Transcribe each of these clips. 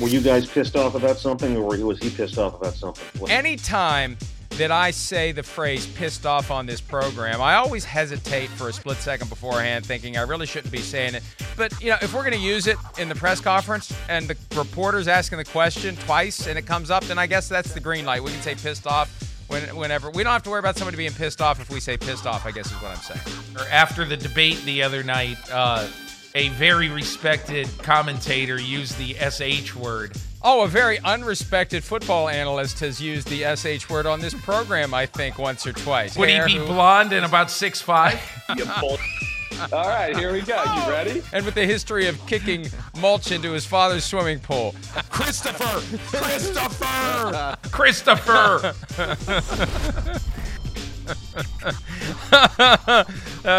Were you guys pissed off about something, or was he pissed off about something? What- Anytime that I say the phrase pissed off on this program, I always hesitate for a split second beforehand, thinking I really shouldn't be saying it. But, you know, if we're going to use it in the press conference and the reporter's asking the question twice and it comes up, then I guess that's the green light. We can say pissed off when, whenever. We don't have to worry about somebody being pissed off if we say pissed off, I guess is what I'm saying. or after the debate the other night, uh, a very respected commentator used the sh word. Oh, a very unrespected football analyst has used the SH word on this program, I think, once or twice. Would he be who- blonde and about six five? All right, here we go. You oh. ready? and with the history of kicking mulch into his father's swimming pool. Christopher, Christopher, Christopher. that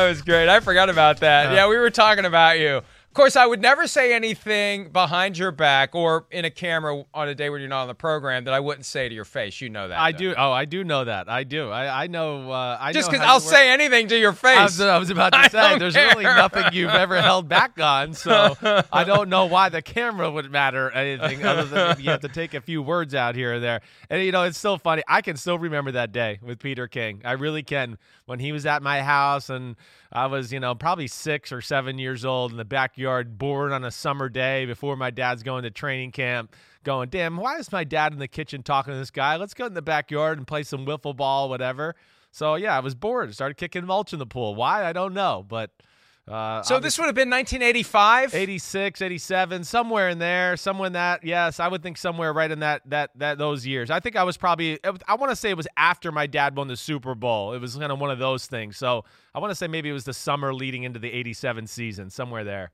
was great. I forgot about that. Yeah, we were talking about you. Of course, I would never say anything behind your back or in a camera on a day when you're not on the program that I wouldn't say to your face. You know that. I do. Oh, I do know that. I do. I, I know. Uh, I Just because I'll say anything to your I face. was, I was about I to say, there's really nothing you've ever held back on, so I don't know why the camera would matter anything other than you have to take a few words out here or there. And you know, it's so funny. I can still remember that day with Peter King. I really can. When he was at my house and I was, you know, probably six or seven years old in the backyard, bored on a summer day before my dad's going to training camp, going, damn, why is my dad in the kitchen talking to this guy? Let's go in the backyard and play some wiffle ball, whatever. So yeah, I was bored. Started kicking mulch in the pool. Why? I don't know. But uh, so this would have been 1985. 86, 87, somewhere in there, somewhere in that. Yes, I would think somewhere right in that that that those years. I think I was probably I want to say it was after my dad won the Super Bowl. It was kind of one of those things. So, I want to say maybe it was the summer leading into the 87 season, somewhere there.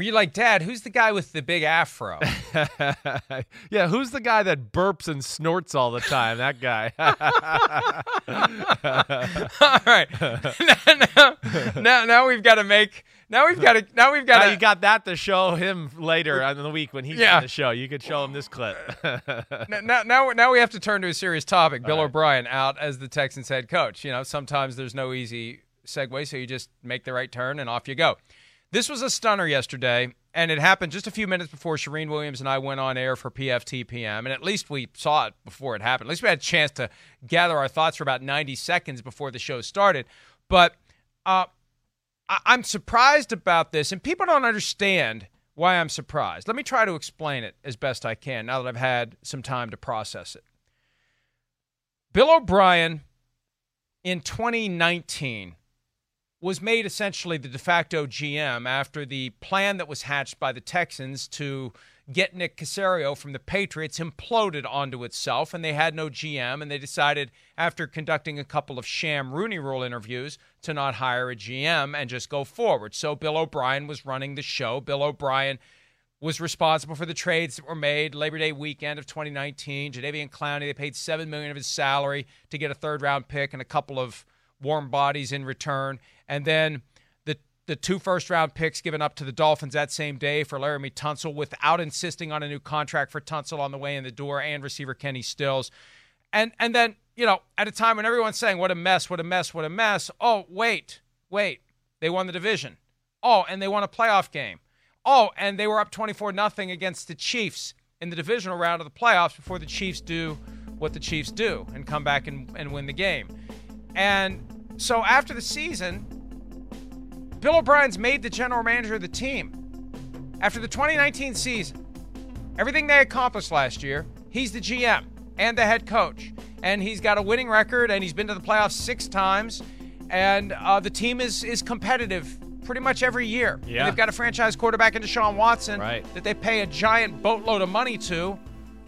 Were you like, Dad? Who's the guy with the big afro? yeah, who's the guy that burps and snorts all the time? That guy. All right. now, now, now, now we've got to make. Now we've got to. Now we've got now to. you got that to show him later on in the week when he's Yeah. on the show. You could show him this clip. now, now, now we have to turn to a serious topic. Bill O'Brien out as the Texans head coach. You know, sometimes there's no easy segue, so you just make the right turn and off you go. This was a stunner yesterday, and it happened just a few minutes before Charean Williams and I went on air for PFT PM. And at least we saw it before it happened. At least we had a chance to gather our thoughts for about 90 seconds before the show started. But uh, I- I'm surprised about this, and people don't understand why I'm surprised. Let me try to explain it as best I can now that I've had some time to process it. Bill O'Brien in 2019 was made essentially the de facto GM after the plan that was hatched by the Texans to get Nick Caserio from the Patriots imploded onto itself, and they had no GM, and they decided after conducting a couple of sham Rooney Rule interviews to not hire a GM and just go forward. So Bill O'Brien was running the show. Bill O'Brien was responsible for the trades that were made Labor Day weekend of 2019. Jadeveon Clowney, they paid seven million of his salary to get a third round pick and a couple of warm bodies in return, and then the the two first round picks given up to the Dolphins that same day for Laremy Tunsil without insisting on a new contract for Tunsil on the way in the door and receiver Kenny Stills, and and then you know at a time when everyone's saying what a mess, what a mess, what a mess. Oh wait, wait, they won the division. Oh, and they won a playoff game. Oh, and they were up 24 nothing against the Chiefs in the divisional round of the playoffs before the Chiefs do what the Chiefs do and come back and, and win the game. And so after the season, Bill O'Brien's made the general manager of the team. After the 2019 season, everything they accomplished last year, he's the GM and the head coach. And he's got a winning record and he's been to the playoffs six times. And uh, the team is, is competitive pretty much every year. Yeah. They've got a franchise quarterback in Deshaun Watson Right. that they pay a giant boatload of money to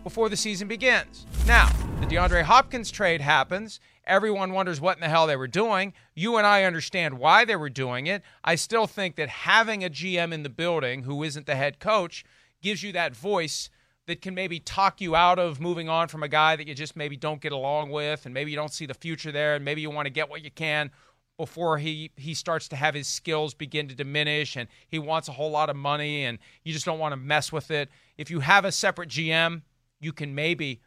before the season begins. Now, the DeAndre Hopkins trade happens. Everyone wonders what in the hell they were doing. You and I understand why they were doing it. I still think that having a GM in the building who isn't the head coach gives you that voice that can maybe talk you out of moving on from a guy that you just maybe don't get along with and maybe you don't see the future there and maybe you want to get what you can before he he starts to have his skills begin to diminish and he wants a whole lot of money and you just don't want to mess with it. If you have a separate GM, you can maybe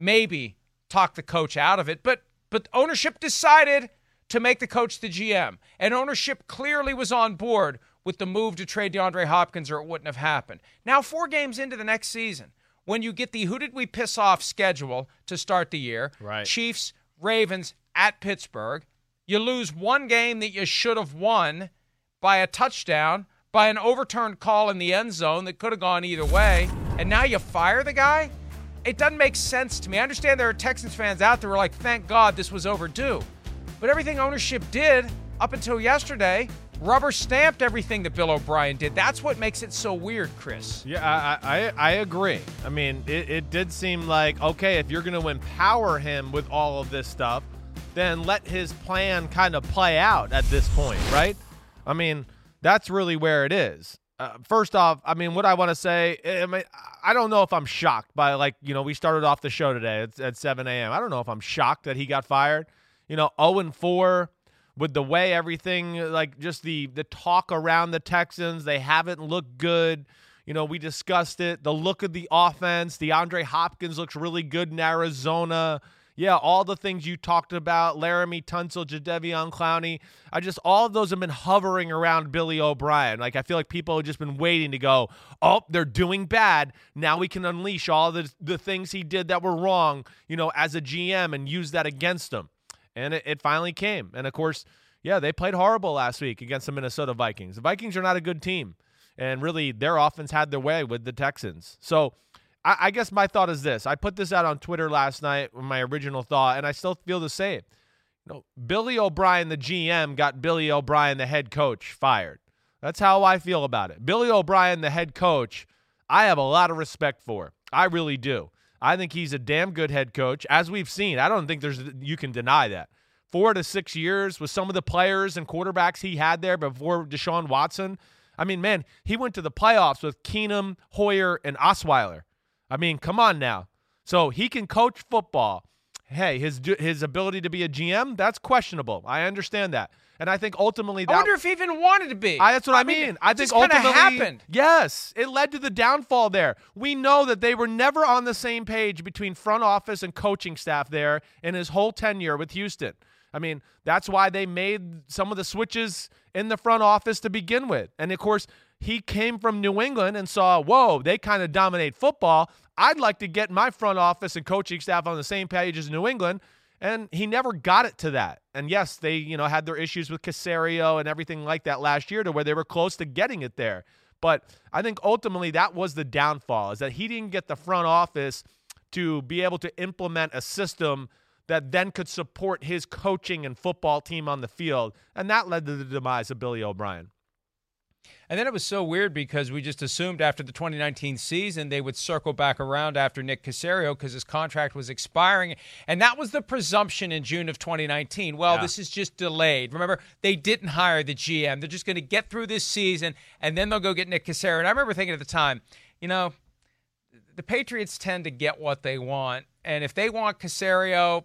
maybe talk the coach out of it, but but ownership decided to make the coach the GM. And ownership clearly was on board with the move to trade DeAndre Hopkins or it wouldn't have happened. Now 4 games into the next season, when you get the who did we piss off schedule to start the year, Right. Chiefs, Ravens at Pittsburgh, you lose one game that you should have won by a touchdown, by an overturned call in the end zone that could have gone either way, and now you fire the guy? It doesn't make sense to me. I understand there are Texans fans out there who are like, thank God this was overdue. But everything ownership did up until yesterday, rubber stamped everything that Bill O'Brien did. That's what makes it so weird, Chris. Yeah, I, I, I agree. I mean, it, it did seem like, okay, if you're going to empower him with all of this stuff, then let his plan kind of play out at this point, right? I mean, that's really where it is. Uh, first off, I mean, what I want to say, I mean, I don't know if I'm shocked by, like, you know, we started off the show today at, at 7 a.m. I don't know if I'm shocked that he got fired. You know, 0 and 4 with the way everything, like, just the the talk around the Texans, they haven't looked good. You know, we discussed it. The look of the offense, DeAndre Hopkins looks really good in Arizona. Yeah, all the things you talked about, Laremy Tunsil, Jadeveon Clowney. I just all of those have been hovering around Billy O'Brien. Like I feel like people have just been waiting to go, oh, they're doing bad. Now we can unleash all the the things he did that were wrong, you know, as a GM and use that against him. And it, it finally came. And of course, yeah, they played horrible last week against the Minnesota Vikings. The Vikings are not a good team. And really, their offense had their way with the Texans. So I, I guess my thought is this. I put this out on Twitter last night, with my original thought, and I still feel the same. You know, Billy O'Brien, the GM, got Billy O'Brien, the head coach, fired. That's how I feel about it. Billy O'Brien, the head coach, I have a lot of respect for. I really do. I think he's a damn good head coach, as we've seen. I don't think there's you can deny that. Four to six years with some of the players and quarterbacks he had there before Deshaun Watson. I mean, man, he went to the playoffs with Keenum, Hoyer, and Osweiler. I mean, come on now. So he can coach football. Hey, his his ability to be a GM, that's questionable. I understand that. And I think ultimately that I wonder if he even wanted to be. I, that's what I, mean, mean. I think ultimately happened. Yes, it led to the downfall there. We know that they were never on the same page between front office and coaching staff there in his whole tenure with Houston. I mean, that's why they made some of the switches in the front office to begin with. And of course, he came from New England and saw, whoa, they kind of dominate football. I'd like to get my front office and coaching staff on the same page as New England. And he never got it to that. And yes, they, you know, had their issues with Caserio and everything like that last year to where they were close to getting it there. But I think ultimately that was the downfall is that he didn't get the front office to be able to implement a system that then could support his coaching and football team on the field. And that led to the demise of Billy O'Brien. And then it was so weird because we just assumed after the 2019 season they would circle back around after Nick Caserio because his contract was expiring. And that was the presumption in June of 2019. Well, Yeah. this is just delayed. Remember, they didn't hire the GM. They're just going to get through this season and then they'll go get Nick Caserio. And I remember thinking at the time, you know, the Patriots tend to get what they want. And if they want Caserio,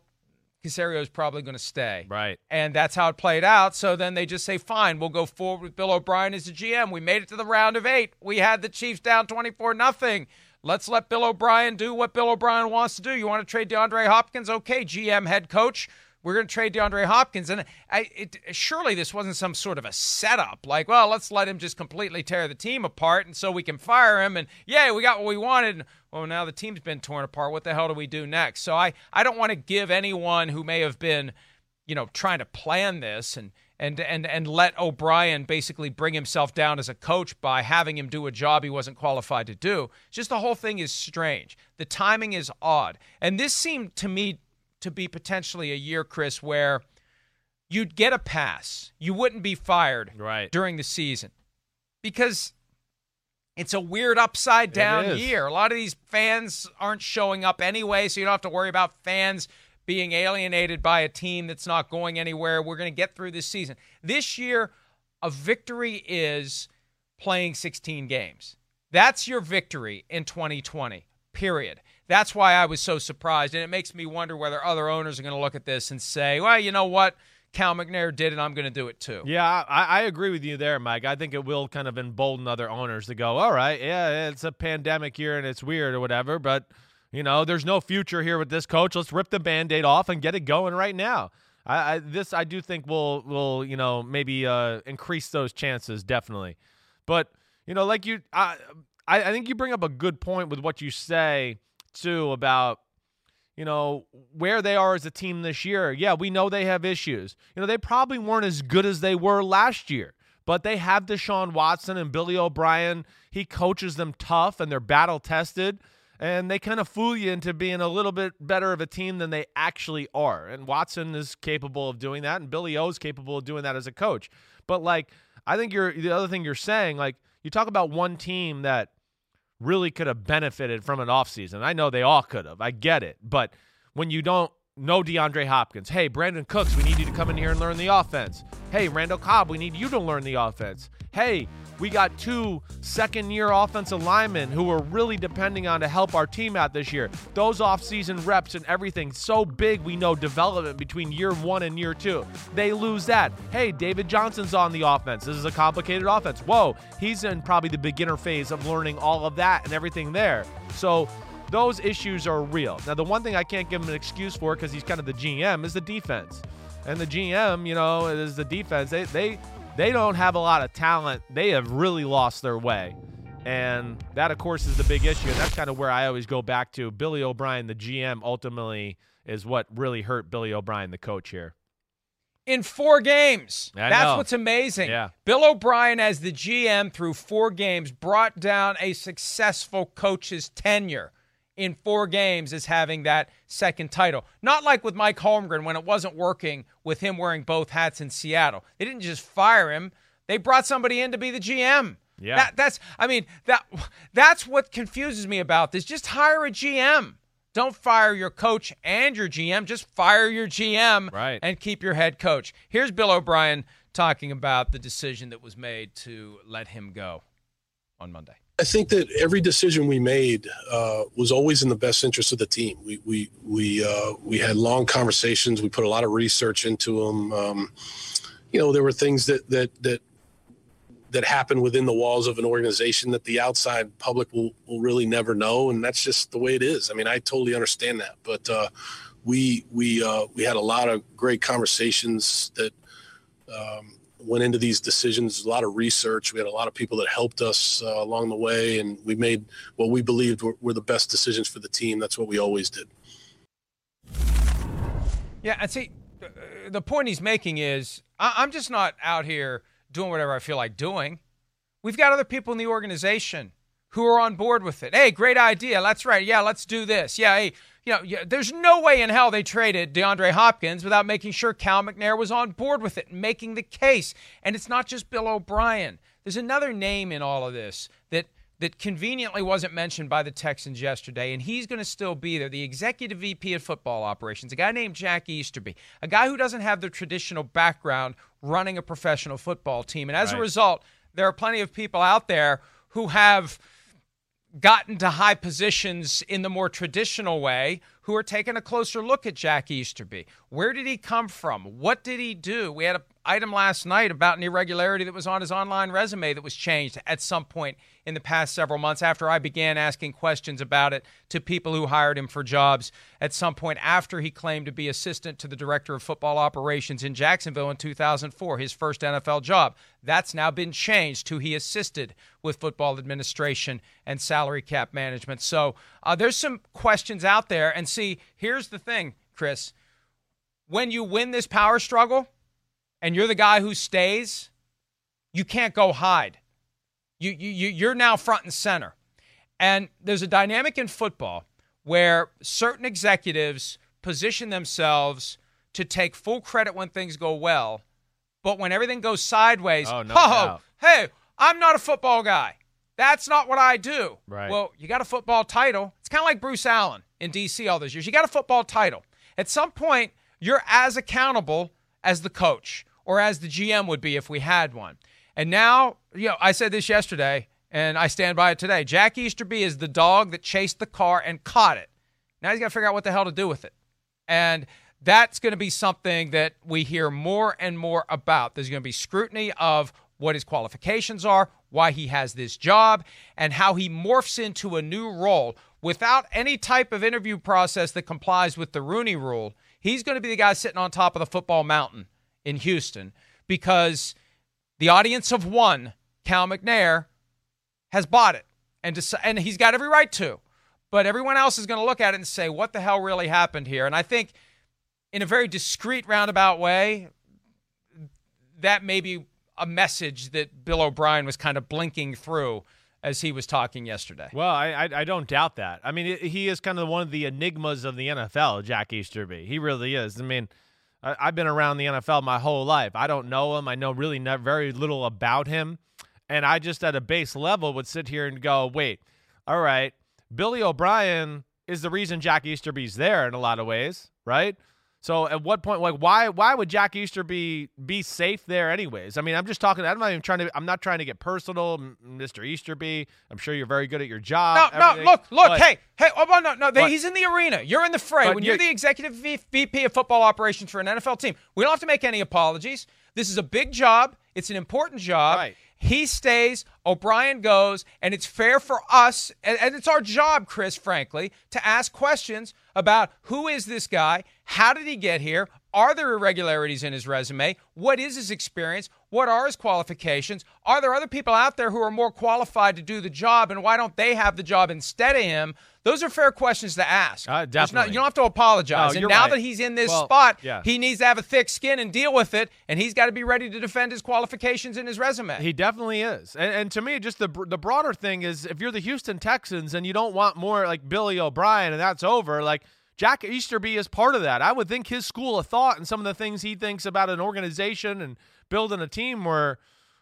Caserio is probably going to stay. Right. And that's how it played out. So then they just say, fine, we'll go forward with Bill O'Brien as the GM. We made it to the round of eight. We had the Chiefs down 24 nothing. Let's let Bill O'Brien do what Bill O'Brien wants to do. You want to trade DeAndre Hopkins? Okay, GM, head coach. We're going to trade DeAndre Hopkins. And I, it, surely this wasn't some sort of a setup. Like, well, let's let him just completely tear the team apart and so we can fire him. And yeah, we got what we wanted. Well, now the team's been torn apart. What the hell do we do next? So I, I don't want to give anyone who may have been, you know, trying to plan this and and and and let O'Brien basically bring himself down as a coach by having him do a job he wasn't qualified to do. Just the whole thing is strange. The timing is odd. And this seemed to me to be potentially a year, Chris, where you'd get a pass. You wouldn't be fired Right. during the season. Because it's a weird upside down year. A lot of these fans aren't showing up anyway, so you don't have to worry about fans being alienated by a team that's not going anywhere. We're going to get through this season. This year, a victory is playing 16 games. That's your victory in 2020, period. That's why I was so surprised. And it makes me wonder whether other owners are going to look at this and say, well, you know what? Cal McNair did it. I'm going to do it too. Yeah, I, I agree with you there, Mike. I think it will kind of embolden other owners to go, all right, yeah, it's a pandemic year and it's weird or whatever, but, you know, there's no future here with this coach. Let's rip the band aid off and get it going right now. I, I this I do think will will you know maybe uh, increase those chances definitely, but you know like you I I think you bring up a good point with what you say too about you know, where they are as a team this year. Yeah, we know they have issues. You know, they probably weren't as good as they were last year, but they have Deshaun Watson and Billy O'Brien. He coaches them tough and they're battle tested. And they kind of fool you into being a little bit better of a team than they actually are. And Watson is capable of doing that, and Billy O is capable of doing that as a coach. But like, I think you're the other thing you're saying, like, you talk about one team that really could have benefited from an offseason. I know they all could have. I get it. But when you don't know DeAndre Hopkins, hey, Brandin Cooks, we need you to come in here and learn the offense. Hey, Randall Cobb, we need you to learn the offense. Hey, we got two second year offensive linemen who we're really depending on to help our team out this year. Those offseason reps and everything so big we know development between year one and year two. They lose that. Hey, David Johnson's on the offense. This is a complicated offense. Whoa, he's in probably the beginner phase of learning all of that and everything there. So those issues are real. Now, the one thing I can't give him an excuse for because he's kind of the GM is the defense. And the GM, you know, is the defense. They they they don't have a lot of talent. They have really lost their way. And that, of course, is the big issue. And that's kind of where I always go back to. Billy O'Brien, the GM, ultimately is what really hurt Billy O'Brien, the coach here. in four games. I That's know. what's amazing. Yeah. Bill O'Brien, as the GM through four games, brought down a successful coach's tenure in four games as having that second title. Not like with Mike Holmgren when it wasn't working with him wearing both hats in Seattle. They didn't just fire him; they brought somebody in to be the GM. Yeah. That, that's. I mean that. That's what confuses me about this. Just hire a GM. Don't fire your coach and your GM. Just fire your GM Right. and keep your head coach. Here's Bill O'Brien talking about the decision that was made to let him go on Monday. I think that every decision we made uh, was always in the best interest of the team. We we we uh, we had long conversations. We put a lot of research into them. Um, you know, there were things that that that that happen within the walls of an organization that the outside public will will really never know, and that's just the way it is. I mean, I totally understand that, but uh, we we uh, we had a lot of great conversations that um, went into these decisions. A lot of research. We had a lot of people that helped us uh, along the way, and we made what we believed were, were the best decisions for the team. That's what we always did. Yeah, and see, uh, the point he's making is I'm just not out here doing whatever I feel like doing. We've got other people in the organization who are on board with it. Hey, great idea. That's right. Yeah, let's do this. Yeah, hey, you know, yeah, there's no way in hell they traded DeAndre Hopkins without making sure Cal McNair was on board with it, making the case. And it's not just Bill O'Brien. there's another name in all of this that that conveniently wasn't mentioned by the Texans yesterday, and he's going to still be there. The executive VP of football operations, a guy named Jack Easterby, a guy who doesn't have the traditional background running a professional football team. And as right. a result, there are plenty of people out there who have gotten to high positions in the more traditional way who are taking a closer look at Jack Easterby. Where did he come from? What did he do? We had an item last night about an irregularity that was on his online resume that was changed at some point in the past several months after I began asking questions about it to people who hired him for jobs at some point after he claimed to be assistant to the director of football operations in Jacksonville in 2004, his first NFL job. That's now been changed to he assisted with football administration and salary cap management. So uh, there's some questions out there. And see, here's the thing, Chris. When you win this power struggle and you're the guy who stays, you can't go hide you, you, you're now front and center. And there's a dynamic in football where certain executives position themselves to take full credit when things go well, but when everything goes sideways, oh, no oh hey, I'm not a football guy. That's not what I do. Right. Well, you got a football title. It's kind of like Bruce Allen in D.C. all those years. You got a football title. At some point, you're as accountable as the coach or as the GM would be if we had one. And now, you know, I said this yesterday and I stand by it today. Jack Easterby is the dog that chased the car and caught it. Now he's got to figure out what the hell to do with it. And that's going to be something that we hear more and more about. There's going to be scrutiny of what his qualifications are, why he has this job, and how he morphs into a new role without any type of interview process that complies with the Rooney rule. He's going to be the guy sitting on top of the football mountain in Houston because the audience of one, Cal McNair, has bought it, and and he's got every right to. But everyone else is going to look at it and say, "What the hell really happened here?" And I think, in a very discreet, roundabout way, that may be a message that Bill O'Brien was kind of blinking through as he was talking yesterday. Well, I I, I don't doubt that. I mean, he is kind of one of the enigmas of the NFL, Jack Easterby. He really is. I mean I, have been around the NFL my whole life. I don't know him. I know really not very little about him. And I just at a base level would sit here and go, wait, all right, Billy O'Brien is the reason Jack Easterby's there in a lot of ways, right? So at what point, like, why why would Jack Easterby be safe there anyways? I mean, I'm just talking. I'm not even trying to. I'm not trying to get personal, Mr. Easterby. I'm sure you're very good at your job. No, no, look, look, but, hey, hey, oh, no, no, no. He's in the arena. You're in the fray. When you're, you're the executive VP of football operations for an NFL team, we don't have to make any apologies. This is a big job. It's an important job. Right. He stays, O'Brien goes, and it's fair for us, and, it's our job, Chris, frankly, to ask questions about who is this guy? How did he get here? Are there irregularities in his resume? What is his experience? What are his qualifications? Are there other people out there who are more qualified to do the job, and why don't they have the job instead of him? Those are fair questions to ask. Uh, definitely. Not, you don't have to apologize. No, and now right. that he's in this well, spot, yeah. he needs to have a thick skin and deal with it, and he's got to be ready to defend his qualifications in his resume. He definitely is. And, and to me, just the the broader thing is, if you're the Houston Texans and you don't want more like Billy O'Brien, and that's over, like Jack Easterby is part of that. I would think his school of thought and some of the things he thinks about an organization and building a team were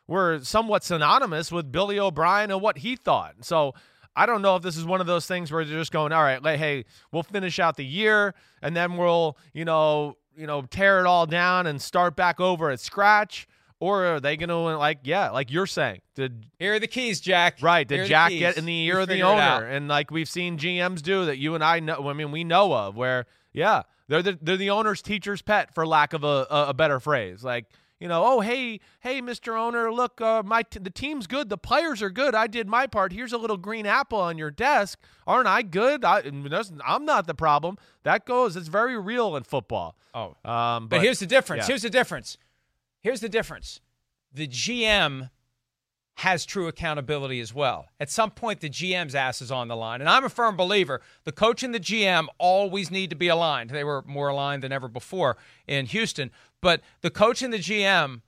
were somewhat synonymous with Billy O'Brien and what he thought. So I don't know if this is one of those things where they're just going, all right, like, hey, we'll finish out the year and then we'll, you know, you know, tear it all down and start back over at scratch. Or are they going to like, yeah, like you're saying, did here are the keys, Jack? Right? Did Jack get in the ear you of the owner? And like we've seen GMs do that, you and I know. I mean, we know of where, yeah, they're the they're the owner's teacher's pet, for lack of a, a, a better phrase. Like you know, oh hey hey Mr. Owner, look, uh, my t- the team's good, the players are good. I did my part. Here's a little green apple on your desk. Aren't I good? I, I'm not the problem. That goes. It's very real in football. Oh, um, but, but, here's the difference. Yeah. Here's the difference. Here's the difference. The GM has true accountability as well. At some point, the GM's ass is on the line. And I'm a firm believer the coach and the GM always need to be aligned. They were more aligned than ever before in Houston. But the coach and the GM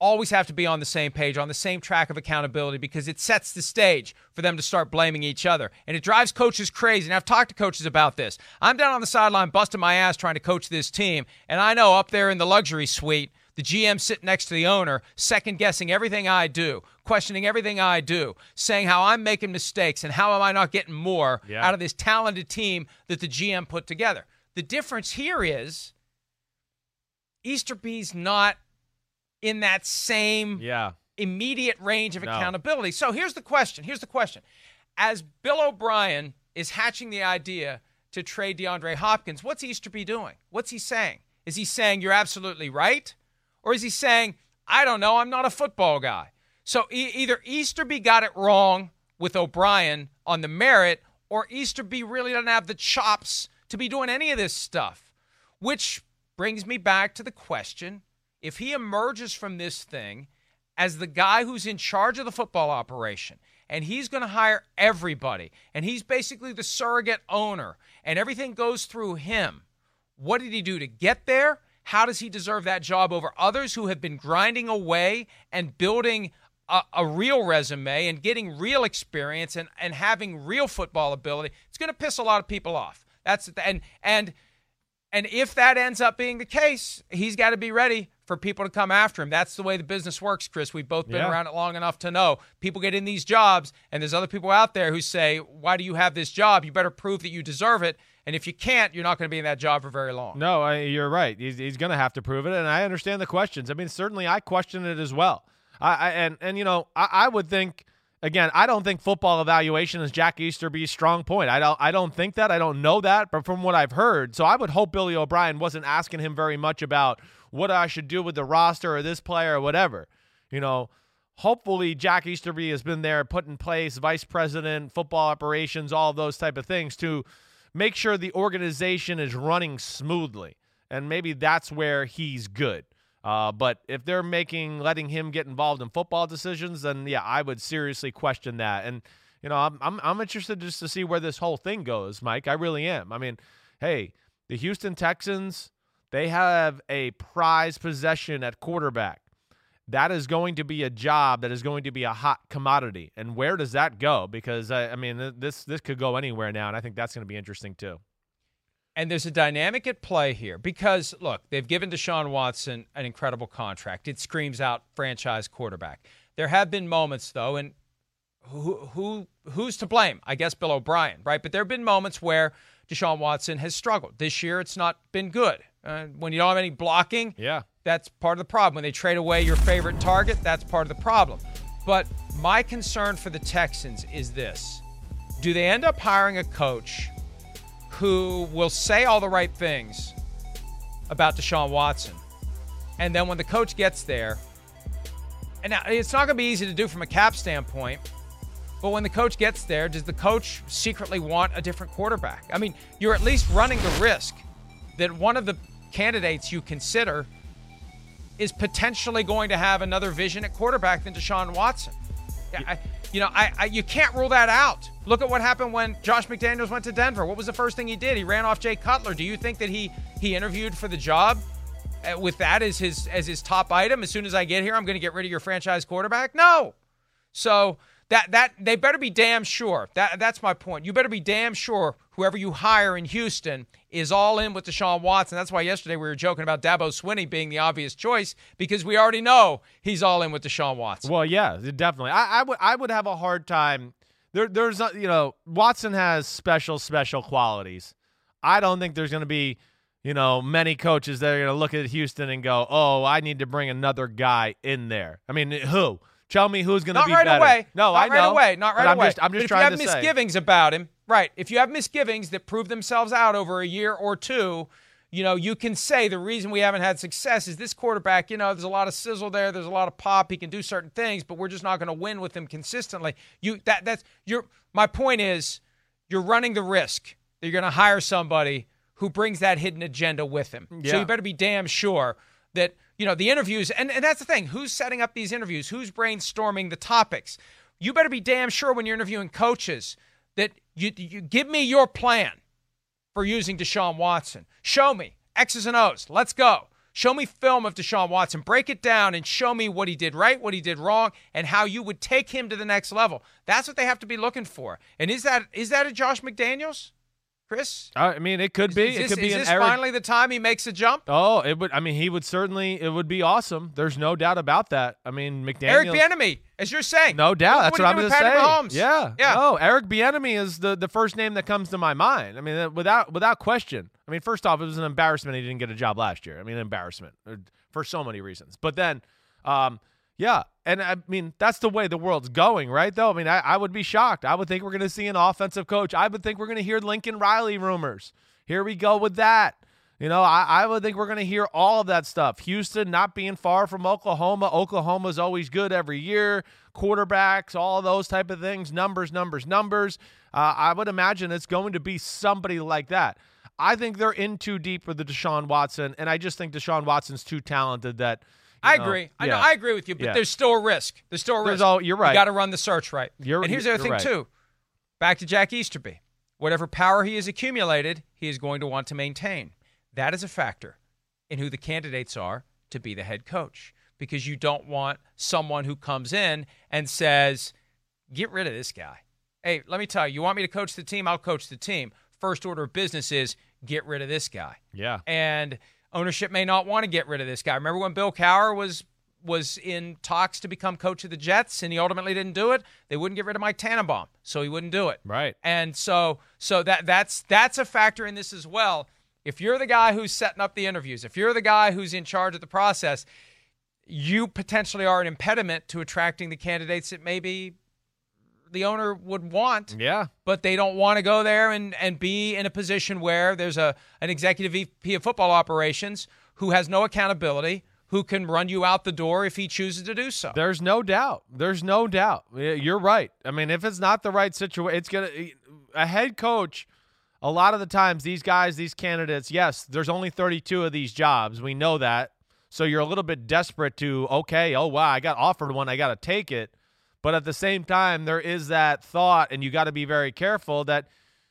always have to be on the same page, on the same track of accountability, because it sets the stage for them to start blaming each other. And it drives coaches crazy. And I've talked to coaches about this. I'm down on the sideline busting my ass trying to coach this team. And I know up there in the luxury suite, The GM sitting next to the owner, second guessing everything I do, questioning everything I do, saying how I'm making mistakes and how am I not getting more Yeah. out of this talented team that the GM put together. The difference here is Easterby's not in that same Yeah. immediate range of No. accountability. So here's the question. Here's the question. As Bill O'Brien is hatching the idea to trade DeAndre Hopkins, what's Easterby doing? What's he saying? Is he saying you're absolutely right? Or is he saying, I don't know, I'm not a football guy? So e- either Easterby got it wrong with O'Brien on the merit, or Easterby really doesn't have the chops to be doing any of this stuff. Which brings me back to the question if he emerges from this thing as the guy who's in charge of the football operation and he's going to hire everybody and he's basically the surrogate owner and everything goes through him, what did he do to get there? How does he deserve that job over others who have been grinding away and building a, a real resume and getting real experience and, and having real football ability? It's going to piss a lot of people off. That's and and and if that ends up being the case, he's got to be ready for people to come after him. That's the way the business works, Chris. We've both been Yeah. around it long enough to know people get in these jobs, and there's other people out there who say, Why do you have this job? You better prove that you deserve it. And if you can't, you're not going to be in that job for very long. No, I, you're right. He's, he's going to have to prove it, and I understand the questions. I mean, certainly I question it as well. I, I and and you know, I, I would think again. I don't think football evaluation is Jack Easterby's strong point. I don't. I don't think that. I don't know that, but from what I've heard, so I would hope Billy O'Brien wasn't asking him very much about what I should do with the roster or this player or whatever. You know, hopefully Jack Easterby has been there, put in place vice president, football operations, all those type of things to make sure the organization is running smoothly. And maybe that's where he's good. Uh, but if they're making letting him get involved in football decisions, then yeah, I would seriously question that. And you know, I'm I'm, I'm interested just to see where this whole thing goes, Mike. I really am. I mean, hey, the Houston Texans, they have a prize possession at quarterback. That is going to be a job that is going to be a hot commodity. And where does that go? Because I, I mean, this this could go anywhere now, and I think that's going to be interesting too. And there's a dynamic at play here because, look, they've given Deshaun Watson an incredible contract. It screams out franchise quarterback. There have been moments, though, and who, who who's to blame? I guess Bill O'Brien, right? But there have been moments where Deshaun Watson has struggled. This year, it's not been good. Uh, when you don't have any blocking, Yeah. That's part of the problem. When they trade away your favorite target, that's part of the problem. But my concern for the Texans is this do they end up hiring a coach who will say all the right things about Deshaun Watson? And then when the coach gets there, and it's not going to be easy to do from a cap standpoint, but when the coach gets there, does the coach secretly want a different quarterback? I mean, you're at least running the risk that one of the candidates you consider is potentially going to have another vision at quarterback than Deshaun Watson. Yeah, I, you know, I, I you can't rule that out. Look at what happened when Josh McDaniels went to Denver. What was the first thing he did? He ran off Jay Cutler. Do you think that he he interviewed for the job uh, with that as his as his top item? As soon as I get here, I'm going to get rid of your franchise quarterback. No. So that that they better be damn sure. That that's my point. You better be damn sure whoever you hire in Houston is all in with Deshaun Watson. That's why yesterday we were joking about Dabo Swinney being the obvious choice because we already know he's all in with Deshaun Watson. Well, yeah, definitely. I, I would I would have a hard time. There, there's you know, Watson has special special qualities. I don't think there's going to be, you know, many coaches that are going to look at Houston and go, "Oh, I need to bring another guy in there." I mean, who? Tell me who's going to Not be right better. away. No, not I know. right away. Not But right I'm away. Just, I'm But just if trying you have to say. misgivings about him, right? If you have misgivings that prove themselves out over a year or two, you know, you can say the reason we haven't had success is this quarterback. You know, there's a lot of sizzle there. There's a lot of pop. He can do certain things, but we're just not going to win with him consistently. You that that's your. My point is, you're running the risk that you're going to hire somebody who brings that hidden agenda with him. Yeah. So you better be damn sure that you know the interviews and, and that's the thing who's setting up these interviews? Who's brainstorming the topics? You better be damn sure when you're interviewing coaches that you, you give me your plan for using deshaun watson. Show me x's and o's. Let's go. Show me film of deshaun watson. Break it down and show me what he did right what he did wrong and how you would take him to the next level. That's what they have to be looking for. And is that is that a josh mcdaniels Chris? I mean, it could be. Is it this, could be is this Eric. finally the time he makes a jump? Oh, it would. I mean, he would certainly. It would be awesome. There's no doubt about that. I mean, McDaniel. Eric Bieniemy, as you're saying. No doubt. What- That's what what, I'm going to say. Yeah. Yeah. No, Eric Bieniemy is the, the first name that comes to my mind. I mean, without without question. I mean, first off, it was an embarrassment he didn't get a job last year. I mean, an embarrassment uh, for so many reasons. But then, um, yeah, and I mean that's the way the world's going, right? Though, I mean, I, I would be shocked. I would think we're going to see an offensive coach. I would think we're going to hear Lincoln Riley rumors. Here we go with that. You know, I, I would think we're going to hear all of that stuff. Houston not being far from Oklahoma. Oklahoma's always good every year. Quarterbacks, all those type of things. Numbers, numbers, numbers. Uh, I would imagine it's going to be somebody like that. I think they're in too deep with the Deshaun Watson, and I just think Deshaun Watson's too talented that. I know, agree. I yeah. know. I agree with you, but Yeah. there's still a risk. There's still a There's risk. all- you're right. You got to run the search right. You're- and here's the other thing right. too. Back to Jack Easterby. Whatever power he has accumulated, he is going to want to maintain. That is a factor in who the candidates are to be the head coach because you don't want someone who comes in and says, "Get rid of this guy." Hey, let me tell you, you want me to coach the team? I'll coach the team. First order of business is get rid of this guy Yeah. and ownership may not want to get rid of this guy. Remember when Bill Cowher was was in talks to become coach of the Jets and he ultimately didn't do it? They wouldn't get rid of Mike Tannenbaum, so he wouldn't do it. Right. And so so that that's that's a factor in this as well. If you're the guy who's setting up the interviews, if you're the guy who's in charge of the process, you potentially are an impediment to attracting the candidates that maybe the owner would want Yeah. but they don't want to go there and, and be in a position where there's a an executive VP of football operations who has no accountability, who can run you out the door if he chooses to do so. There's no doubt. There's no doubt. You're right. I mean, if it's not the right situation, it's gonna. A head coach. A lot of the times, these guys, these candidates, yes, there's only 32 of these jobs. We know that. So you're a little bit desperate to, okay, oh wow, I got offered one, I got to take it. But at the same time, there is that thought, and you got to be very careful that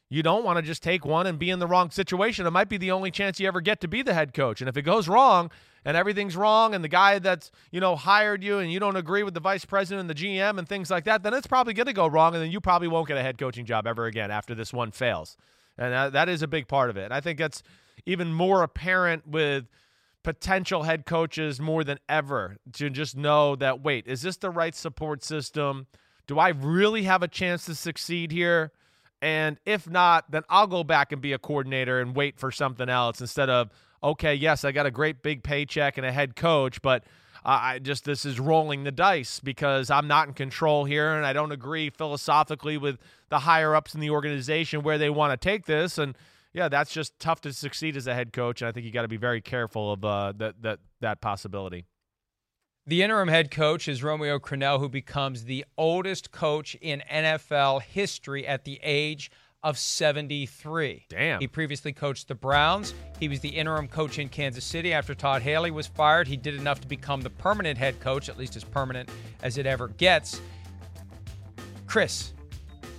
you don't want to just take one and be in the wrong situation. It might be the only chance you ever get to be the head coach. And if it goes wrong and everything's wrong and the guy that's, you know, hired you and you don't agree with the vice president and the GM and things like that, then it's probably going to go wrong and then you probably won't get a head coaching job ever again after this one fails. And that, that is a big part of it. And I think that's even more apparent with potential head coaches more than ever to just know that wait, is this the right support system? Do I really have a chance to succeed here? And if not, then I'll go back and be a coordinator and wait for something else instead of, okay, yes, I got a great big paycheck and a head coach, but I just this is rolling the dice because I'm not in control here and I don't agree philosophically with the higher ups in the organization where they want to take this. And yeah, that's just tough to succeed as a head coach. And I think you got to be very careful of uh, that that that possibility. The interim head coach is Romeo Crennel, who becomes the oldest coach in NFL history at the age of 73. Damn. He previously coached the Browns. He was the interim coach in Kansas City after Todd Haley was fired. He did enough to become the permanent head coach, at least as permanent as it ever gets. Chris,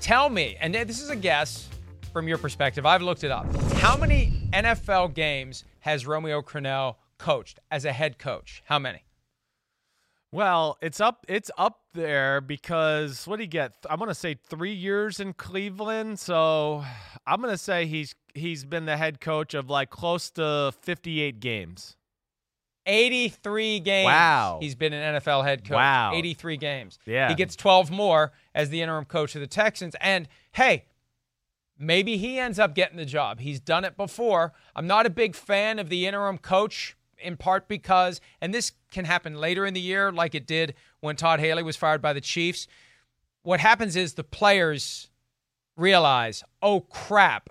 tell me, and this is a guess from your perspective. I've looked it up. How many NFL games has Romeo Crennel coached as a head coach? How many? Well, it's up it's up there because what do you get? I'm gonna say three years in Cleveland. So I'm gonna say he's he's been the head coach of like close to 58 games. 83 games. Wow. He's been an NFL head coach. Wow. 83 games. Yeah. He gets 12 more as the interim coach of the Texans. And hey, maybe he ends up getting the job. He's done it before. I'm not a big fan of the interim coach in part because, and this can happen later in the year, like it did when Todd Haley was fired by the Chiefs. What happens is the players realize, oh crap,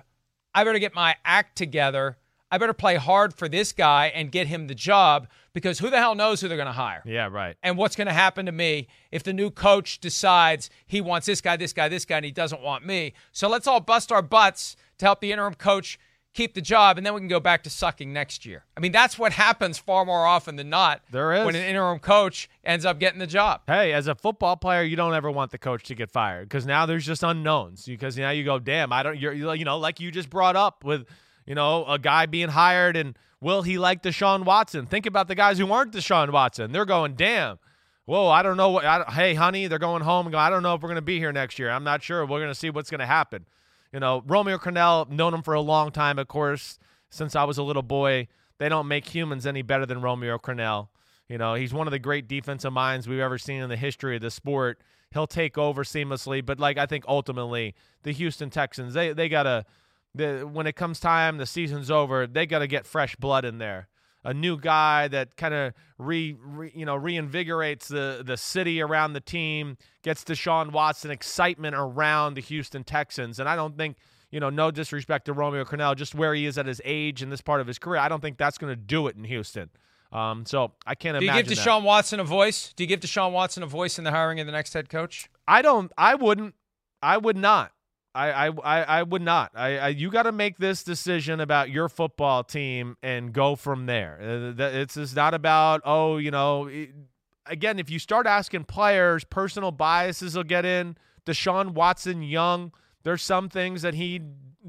I better get my act together. I better play hard for this guy and get him the job because who the hell knows who they're going to hire? Yeah, right. And what's going to happen to me if the new coach decides he wants this guy, this guy, this guy, and he doesn't want me? So let's all bust our butts to help the interim coach keep the job, and then we can go back to sucking next year. I mean, that's what happens far more often than not. There is. when an interim coach ends up getting the job. Hey, as a football player, you don't ever want the coach to get fired because now there's just unknowns. Because now you go, damn, I don't. You're, you know, like you just brought up with, you know, a guy being hired and will he like Deshaun Watson? Think about the guys who aren't Deshaun Watson. They're going, damn. Whoa, I don't know what. I hey, honey, they're going home and go. I don't know if we're going to be here next year. I'm not sure. We're going to see what's going to happen. You know, Romeo Crennel, known him for a long time, of course, since I was a little boy. They don't make humans any better than Romeo Crennel. You know, he's one of the great defensive minds we've ever seen in the history of the sport. He'll take over seamlessly, but like I think ultimately the Houston Texans, they they gotta, the, when it comes time, the season's over, they gotta get fresh blood in there a new guy that kind of re, re, you know reinvigorates the the city around the team, gets Deshaun Watson excitement around the Houston Texans, and I don't think you know no disrespect to Romeo Crennel, just where he is at his age and this part of his career, I don't think that's going to do it in Houston. Um, so I can't imagine. Do you give that. Deshaun Watson a voice? Do you give Deshaun Watson a voice in the hiring of the next head coach? I don't. I wouldn't. I would not. I I I, would not. I, I you got to make this decision about your football team and go from there. Uh, It's it's not about oh you know. it- again, if you start asking players, personal biases will get in. Deshaun Watson, young. There's some things that he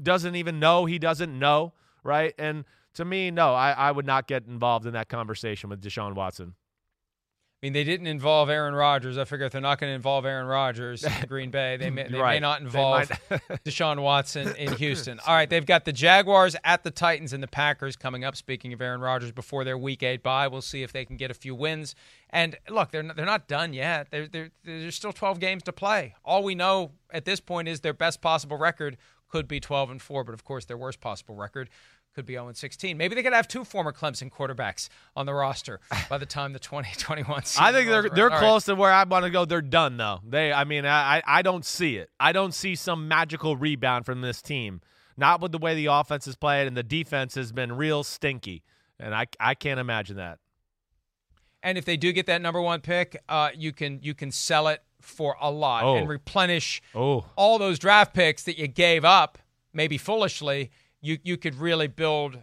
doesn't even know he doesn't know, right? And to me, no, I, I would not get involved in that conversation with Deshaun Watson. I mean, they didn't involve Aaron Rodgers. I figure if they're not going to involve Aaron Rodgers in Green Bay, they may, they may Right. not They involve Deshaun Watson in Houston. All right, they've got the Jaguars at the Titans and the Packers coming up. Speaking of Aaron Rodgers, before their Week Eight bye, we'll see if they can get a few wins. And look, they're not, they're not done yet. They're, they're, there's still 12 games to play. All we know at this point is their best possible record could be 12 and four, but of course their worst possible record could be 0 and 16. Maybe they could have two former Clemson quarterbacks on the roster by the time the 2021 season. I think they're they're. All right. close to where I want to go. They're done though. They, I mean, I I I don't see it. I don't see some magical rebound from this team. Not with the way the offense is played and the defense has been real stinky, and I I can't imagine that. And if they do get that number one pick, uh, you can you can sell it for a lot Oh. and replenish Oh. all those draft picks that you gave up, maybe foolishly. You you could really build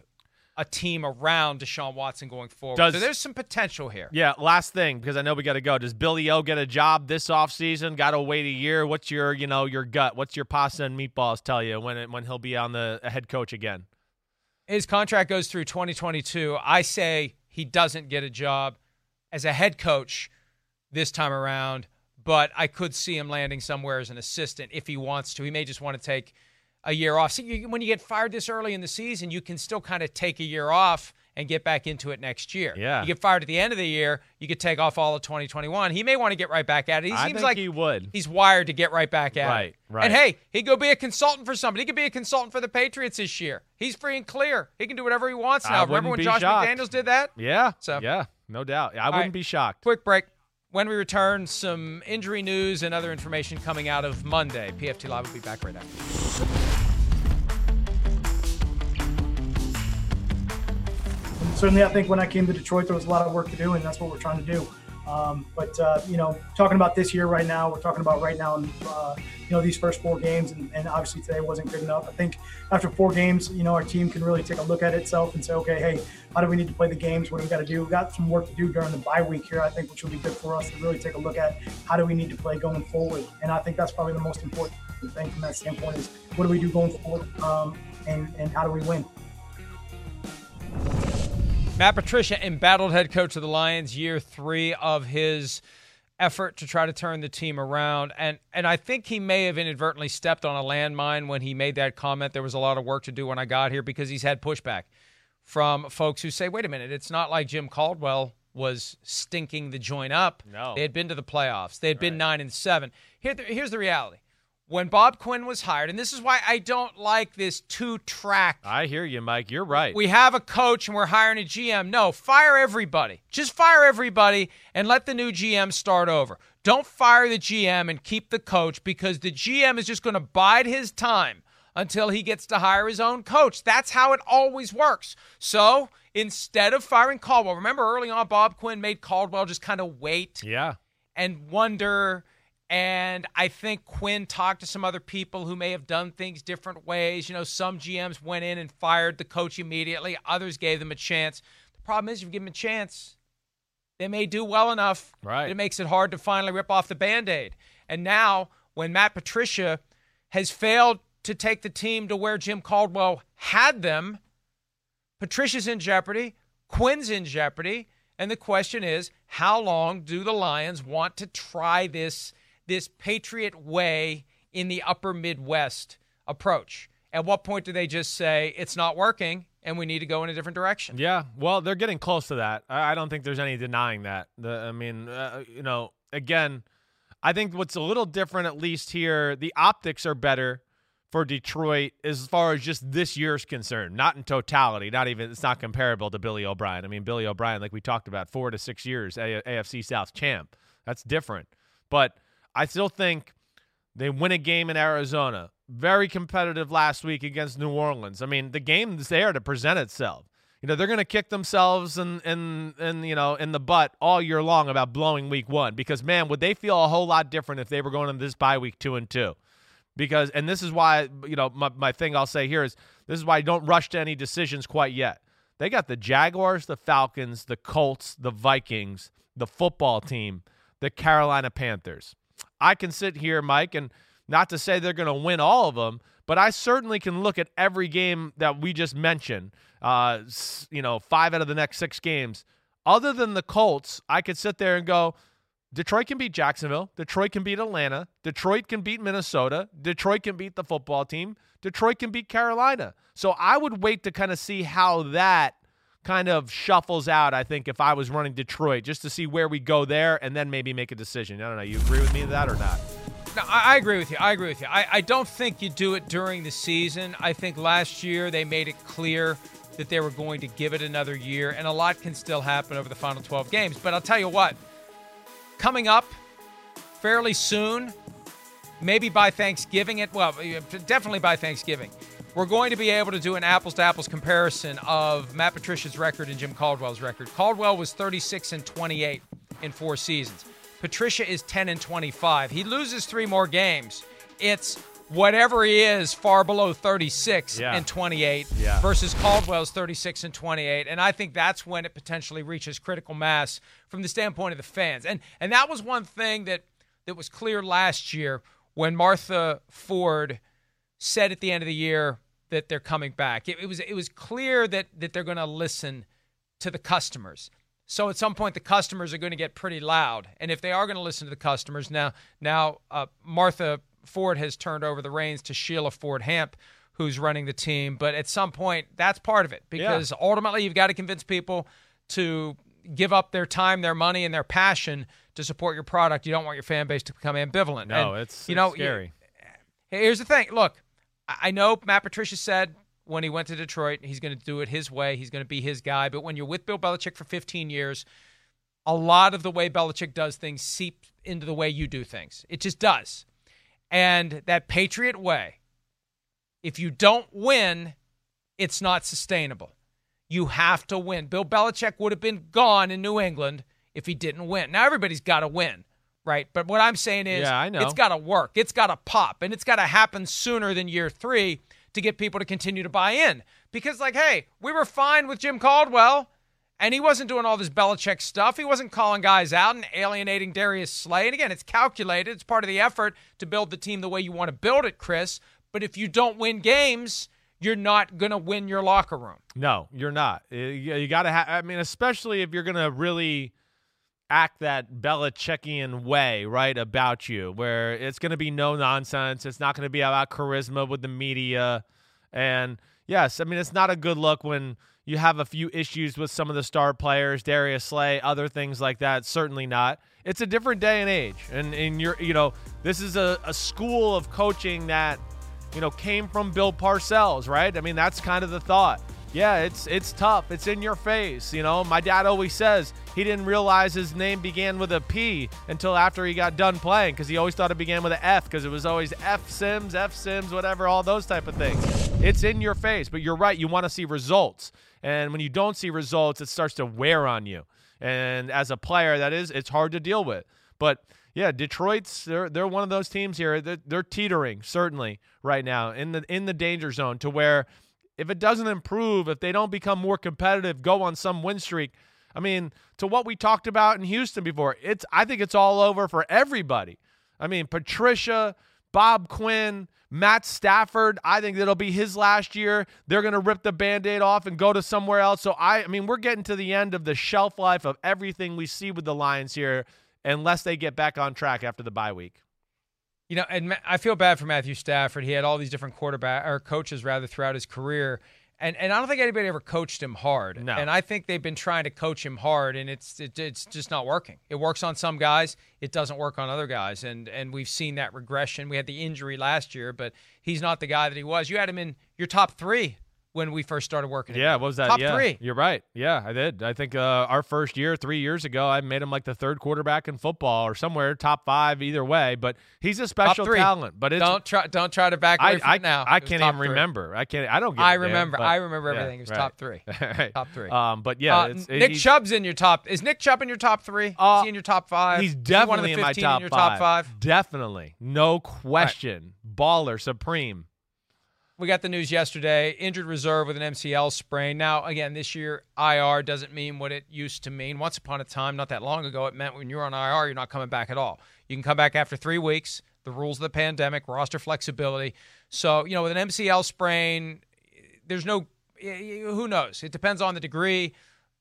a team around Deshaun Watson going forward. Does- so there's some potential here. Yeah, last thing because I know we got to go. Does Billy O get a job this offseason? Got to wait a year. What's your you know your gut? What's your pasta and meatballs tell you when it, when he'll be on the head coach again? His contract goes through 2022. I say he doesn't get a job as a head coach this time around, but I could see him landing somewhere as an assistant if he wants to. He may just want to take a year off. See, you, when you get fired this early in the season, you can still kind of take a year off and get back into it next year. Yeah. You get fired at the end of the year, you could take off all of 2021. He may want to get right back at it. He seems like he would. He's wired to get right back at Right, it. right. And hey, he could go be a consultant for somebody. He could be a consultant for the Patriots this year. He's free and clear. He can do whatever he wants now. Remember when Josh shocked. McDaniels did that? Yeah. So- yeah, no doubt. I wouldn't right. be shocked. Quick break. When we return, some injury news and other information coming out of Monday. PFT Live will be back right after. Certainly, I think when I came to Detroit, there was a lot of work to do, and that's what we're trying to do. Um, but uh, you know, talking about this year right now, we're talking about right now, and uh, you know, these first four games, and, and obviously today wasn't good enough. I think after four games, you know, our team can really take a look at itself and say, okay, hey, how do we need to play the games? What do we got to do? We've got some work to do during the bye week here, I think, which will be good for us to really take a look at how do we need to play going forward. And I think that's probably the most important thing from that standpoint is what do we do going forward, um, and and how do we win? Matt Patricia, embattled head coach of the Lions, year three of his effort to try to turn the team around. And and I think he may have inadvertently stepped on a landmine when he made that comment. There was a lot of work to do when I got here because he's had pushback from folks who say, wait a minute, it's not like Jim Caldwell was stinking the joint up. No. They had been to the playoffs. They had been nine and seven. Here, here's the reality. When Bob Quinn was hired, and this is why I don't like this two track I hear you, Mike. You're right. we have a coach and we're hiring a GM. No, fire everybody. Just fire everybody and let the new GM start over. Don't fire the GM and keep the coach because the GM is just going to bide his time until he gets to hire his own coach. That's how it always works. So instead of firing Caldwell, remember early on, Bob Quinn made Caldwell just kind of wait yeah. and wonder. And I think Quinn talked to some other people who may have done things different ways. You know, some GMs went in and fired the coach immediately, others gave them a chance. The problem is, if you give them a chance, they may do well enough Right. it makes it hard to finally rip off the band aid. And now, when Matt Patricia has failed to take the team to where Jim Caldwell had them, Patricia's in jeopardy, Quinn's in jeopardy, and the question is, how long do the Lions want to try this this Patriot way in the upper Midwest approach? At what point do they just say it's not working and we need to go in a different direction? Yeah, well, they're getting close to that. I, don't think there's any denying that. The, I mean, uh, you know, again, I think what's a little different, at least here, the optics are better for Detroit as far as just this year's concerned, not in totality. Not even it's not comparable to Billy O'Brien. I mean, Billy O'Brien, like we talked about, four to six years AFC South champ. That's different. But I still think they win a game in Arizona. Very competitive last week against New Orleans. I mean, the game is there to present itself. You know, they're going to kick themselves in, in, in, you know, in the butt all year long about blowing week one because, man, would they feel a whole lot different if they were going into this bye week two and two? Because, and this is why, you know, my, my thing I'll say here is this is why I don't rush to any decisions quite yet. They got the Jaguars, the Falcons, the Colts, the Vikings, the football team, the Carolina Panthers. I can sit here, Mike, and – not to say they're going to win all of them, but I certainly can look at every game that we just mentioned. Uh, you know, five out of the next six games. Other than the Colts, I could sit there and go, Detroit can beat Jacksonville. Detroit can beat Atlanta. Detroit can beat Minnesota. Detroit can beat the football team. Detroit can beat Carolina. So I would wait to kind of see how that kind of shuffles out, I think, if I was running Detroit, just to see where we go there and then maybe make a decision. I don't know. You agree with me with that or not? No, I, I, agree with you. I agree with you. I, I don't think you do it during the season. I think last year they made it clear that they were going to give it another year, and a lot can still happen over the final 12 games. But I'll tell you what, coming up fairly soon, maybe by Thanksgiving, it well, definitely by Thanksgiving, we're going to be able to do an apples to apples comparison of Matt Patricia's record and Jim Caldwell's record. Caldwell was 36 and 28 in four seasons. Patricia is 10 and 25. He loses three more games. It's whatever he is far below 36 yeah. and 28 yeah. versus Caldwell's 36 and 28 and I think that's when it potentially reaches critical mass from the standpoint of the fans and and that was one thing that that was clear last year when Martha Ford said at the end of the year that they're coming back it, it was it was clear that that they're going to listen to the customers so at some point, the customers are going to get pretty loud, and if they are going to listen to the customers, now now uh, Martha Ford has turned over the reins to Sheila Ford Hamp, who's running the team. But at some point, that's part of it because yeah. ultimately, you've got to convince people to give up their time, their money, and their passion to support your product. You don't want your fan base to become ambivalent. No, and, it's you know scary. here's the thing. Look, I know Matt Patricia said when he went to Detroit. He's going to do it his way. He's going to be his guy. But when you're with Bill Belichick for 15 years, a lot of the way Belichick does things seeps into the way you do things. It just does. And that Patriot way, if you don't win, it's not sustainable. You have to win. Bill Belichick would have been gone in New England if he didn't win. Now everybody's got to win, right? But what I'm saying is, yeah, I know. it's got to work. It's got to pop, and it's got to happen sooner than year three to get people to continue to buy in. Because, like, hey, we were fine with Jim Caldwell, and he wasn't doing all this Belichick stuff. He wasn't calling guys out and alienating Darius Slay. And again, it's calculated, it's part of the effort to build the team the way you want to build it, Chris. But if you don't win games, you're not going to win your locker room. No, you're not. You, got to have, I mean, especially if you're going to really act that Belichickian way, right, about you, where it's going to be no nonsense. It's not going to be about charisma with the media. And yes, I mean, it's not a good look when you have a few issues with some of the star players, Darius Slay, other things like that. Certainly not. It's a different day and age. And, and you're, you know, this is a, a school of coaching that, you know, came from Bill Parcells, right? I mean, that's kind of the thought yeah, it's it's tough. It's in your face. You know, my dad always says he didn't realize his name began with a P until after he got done playing because he always thought it began with an F because it was always F Sims, F Sims, whatever, all those type of things. It's in your face, but you're right. You want to see results, and when you don't see results, it starts to wear on you. And as a player, that is, it's hard to deal with. But yeah, Detroit's they're they're one of those teams here. They're, they're teetering certainly right now in the in the danger zone to where if it doesn't improve, if they don't become more competitive, go on some win streak, I mean, to what we talked about in Houston before, it's I think it's all over for everybody. I mean, Patricia, Bob Quinn, Matt Stafford, I think it'll be his last year. They're going to rip the band-aid off and go to somewhere else. So I I mean, we're getting to the end of the shelf life of everything we see with the Lions here unless they get back on track after the bye week. You know, and I feel bad for Matthew Stafford. He had all these different quarterback or coaches rather throughout his career. And, and I don't think anybody ever coached him hard. No. And I think they've been trying to coach him hard, and it's it, it's just not working. It works on some guys, it doesn't work on other guys, and and we've seen that regression. We had the injury last year, but he's not the guy that he was. You had him in your top three when we first started working. Yeah, what was that? Top yeah, three. You're right. Yeah, I did. I think uh, our first year, three years ago, I made him like the third quarterback in football or somewhere top five either way. But he's a special talent. But it's don't try don't try to back I I, now. I can't even three. remember. I can't. I don't. Give I a damn, remember. but- I remember yeah, everything. It was right. top three. Right. Top three. Um, but yeah, Uh, it's, Nick Chubb's in your top. Is Nick Chubb in your top three? Uh, is he in your top five? He's he definitely one of the in my 15 top in your five. top five. Definitely, no question. Baller, supreme. We got the news yesterday. Injured reserve with an MCL sprain. Now, again, this year IR doesn't mean what it used to mean. Once upon a time, not that long ago, it meant when you're on IR, you're not coming back at all. You can come back after three weeks. The rules of the pandemic, roster flexibility. So, you know, with an MCL sprain, there's no. Who knows? It depends on the degree.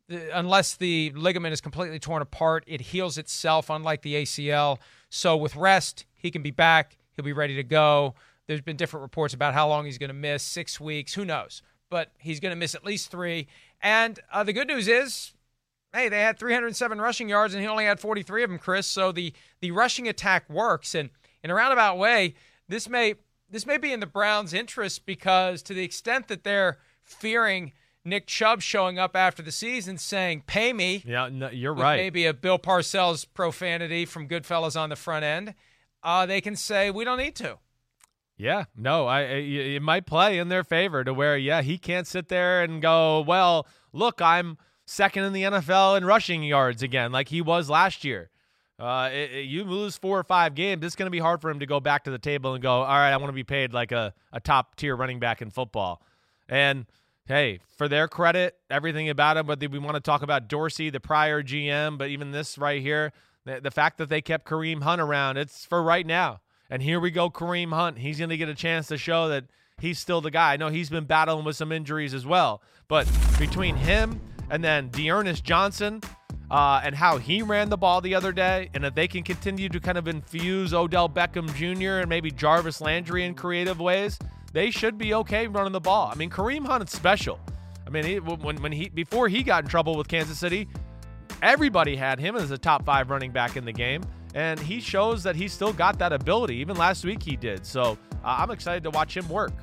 Unless the ligament is completely torn apart, it heals itself, unlike the ACL. So, with rest, he can be back. He'll be ready to go. There's been different reports about how long he's going to miss six weeks. Who knows? But he's going to miss at least three. And uh, the good news is, hey, they had 307 rushing yards and he only had 43 of them, Chris. So the the rushing attack works. And in a roundabout way, this may this may be in the Browns' interest because to the extent that they're fearing Nick Chubb showing up after the season saying, "Pay me," Yeah, no, you're right. maybe a Bill Parcells profanity from Goodfellas on the front end, uh, they can say, "We don't need to." Yeah, no, I, it might play in their favor to where yeah he can't sit there and go well look I'm second in the NFL in rushing yards again like he was last year. Uh, it, it- you lose four or five games, it's going to be hard for him to go back to the table and go all right I want to be paid like a a top tier running back in football. And hey, for their credit, everything about him. Whether we want to talk about Dorsey, the prior GM, but even this right here, the, the fact that they kept Kareem Hunt around, it's for right now. And here we go, Kareem Hunt. He's going to get a chance to show that he's still the guy. I know he's been battling with some injuries as well, but between him and then D'Ernest Johnson uh, and how he ran the ball the other day, and if they can continue to kind of infuse Odell Beckham Jr. and maybe Jarvis Landry in creative ways, they should be okay running the ball. I mean, Kareem Hunt is special. I mean, he, when when he before he got in trouble with Kansas City, everybody had him as a top five running back in the game, and he shows that he's still got that ability. Even last week he did. So uh, I'm excited to watch him work.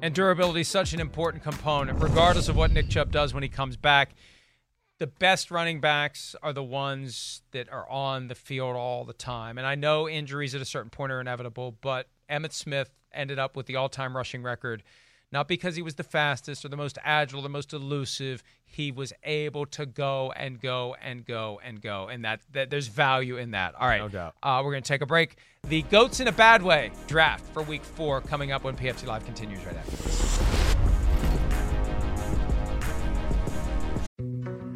And durability is such an important component, regardless of what Nick Chubb does when he comes back. The best running backs are the ones that are on the field all the time. And I know injuries at a certain point are inevitable, but Emmitt Smith ended up with the all time rushing record, not because he was the fastest or the most agile, the most elusive. He was able to go and go and go and go. And that, that there's value in that. All right. No doubt. Uh, we're going to take a break. The Goats in a Bad Way draft for week four coming up when PFT Live continues right after